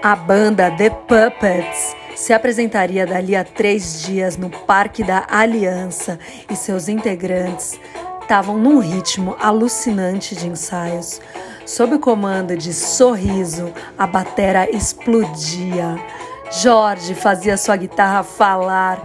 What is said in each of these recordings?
A banda The Puppets se apresentaria dali a três dias no Parque da Aliança e seus integrantes estavam num ritmo alucinante de ensaios. Sob o comando de Sorriso, a batera explodia. Jorge fazia sua guitarra falar.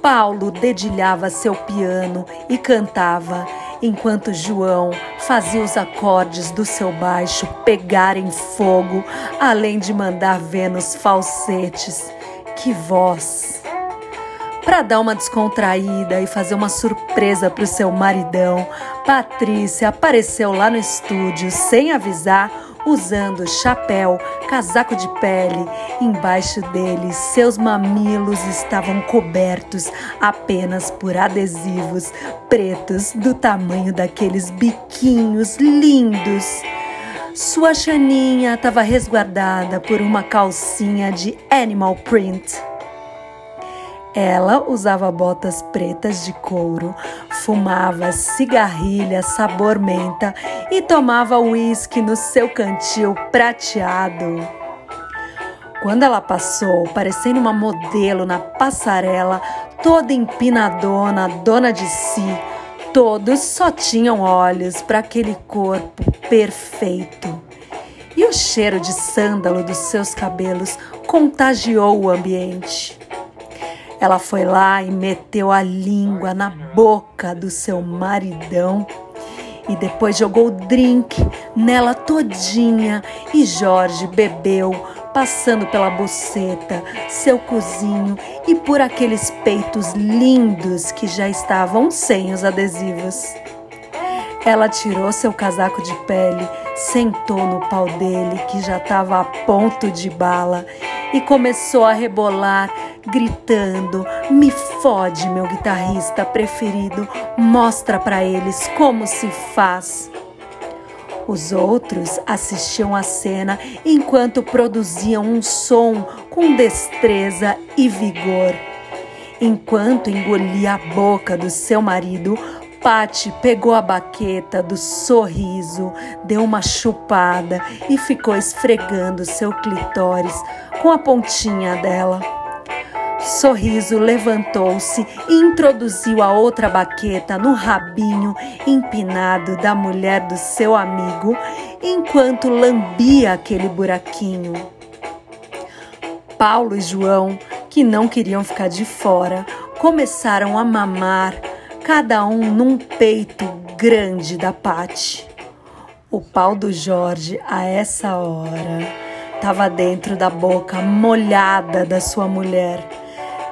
Paulo dedilhava seu piano e cantava, enquanto João fazia os acordes do seu baixo pegarem fogo, além de mandar ver nos falsetes. Que voz! Para dar uma descontraída e fazer uma surpresa para o seu maridão, Patrícia apareceu lá no estúdio sem avisar, usando chapéu, casaco de pele. Embaixo dele, seus mamilos estavam cobertos apenas por adesivos pretos do tamanho daqueles biquinhos lindos. Sua chaninha estava resguardada por uma calcinha de animal print. Ela usava botas pretas de couro, fumava cigarrilha sabor menta e tomava uísque no seu cantil prateado. Quando ela passou, parecendo uma modelo na passarela, toda empinadona, dona de si, todos só tinham olhos para aquele corpo perfeito. E o cheiro de sândalo dos seus cabelos contagiou o ambiente. Ela foi lá e meteu a língua na boca do seu maridão e depois jogou o drink nela todinha e Jorge bebeu, passando pela buceta, seu cozinho e por aqueles peitos lindos que já estavam sem os adesivos. Ela tirou seu casaco de pele, sentou no pau dele, que já estava a ponto de bala, e começou a rebolar, gritando: Me fode, meu guitarrista preferido, mostra para eles como se faz. Os outros assistiam a cena enquanto produziam um som com destreza e vigor. Enquanto engolia a boca do seu marido, Pati pegou a baqueta do sorriso, deu uma chupada e ficou esfregando seu clitóris com a pontinha dela. Sorriso levantou-se e introduziu a outra baqueta no rabinho empinado da mulher do seu amigo, enquanto lambia aquele buraquinho. Paulo e João, que não queriam ficar de fora, começaram a mamar cada um num peito grande da Pati. O pau do Jorge, a essa hora, estava dentro da boca molhada da sua mulher.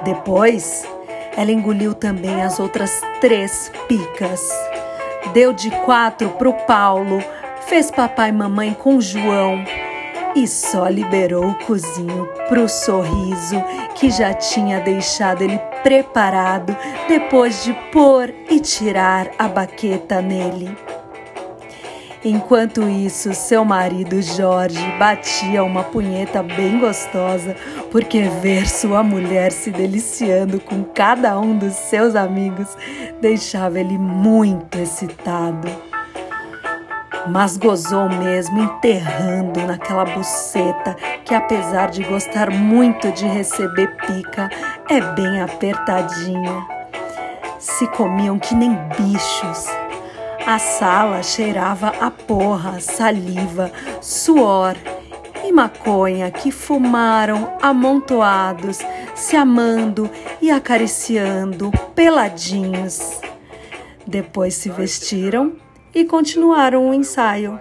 Depois, ela engoliu também as outras três picas. Deu de quatro pro Paulo, fez papai e mamãe com João e só liberou o cozinho pro sorriso que já tinha deixado ele preparado depois de pôr e tirar a baqueta nele. Enquanto isso, seu marido Jorge batia uma punheta bem gostosa, porque ver sua mulher se deliciando com cada um dos seus amigos deixava ele muito excitado mas gozou mesmo enterrando naquela buceta que, apesar de gostar muito de receber pica, é bem apertadinha. Se comiam que nem bichos. A sala cheirava a porra, saliva, suor e maconha que fumaram amontoados, se amando e acariciando, peladinhos. Depois se vestiram e continuaram o ensaio.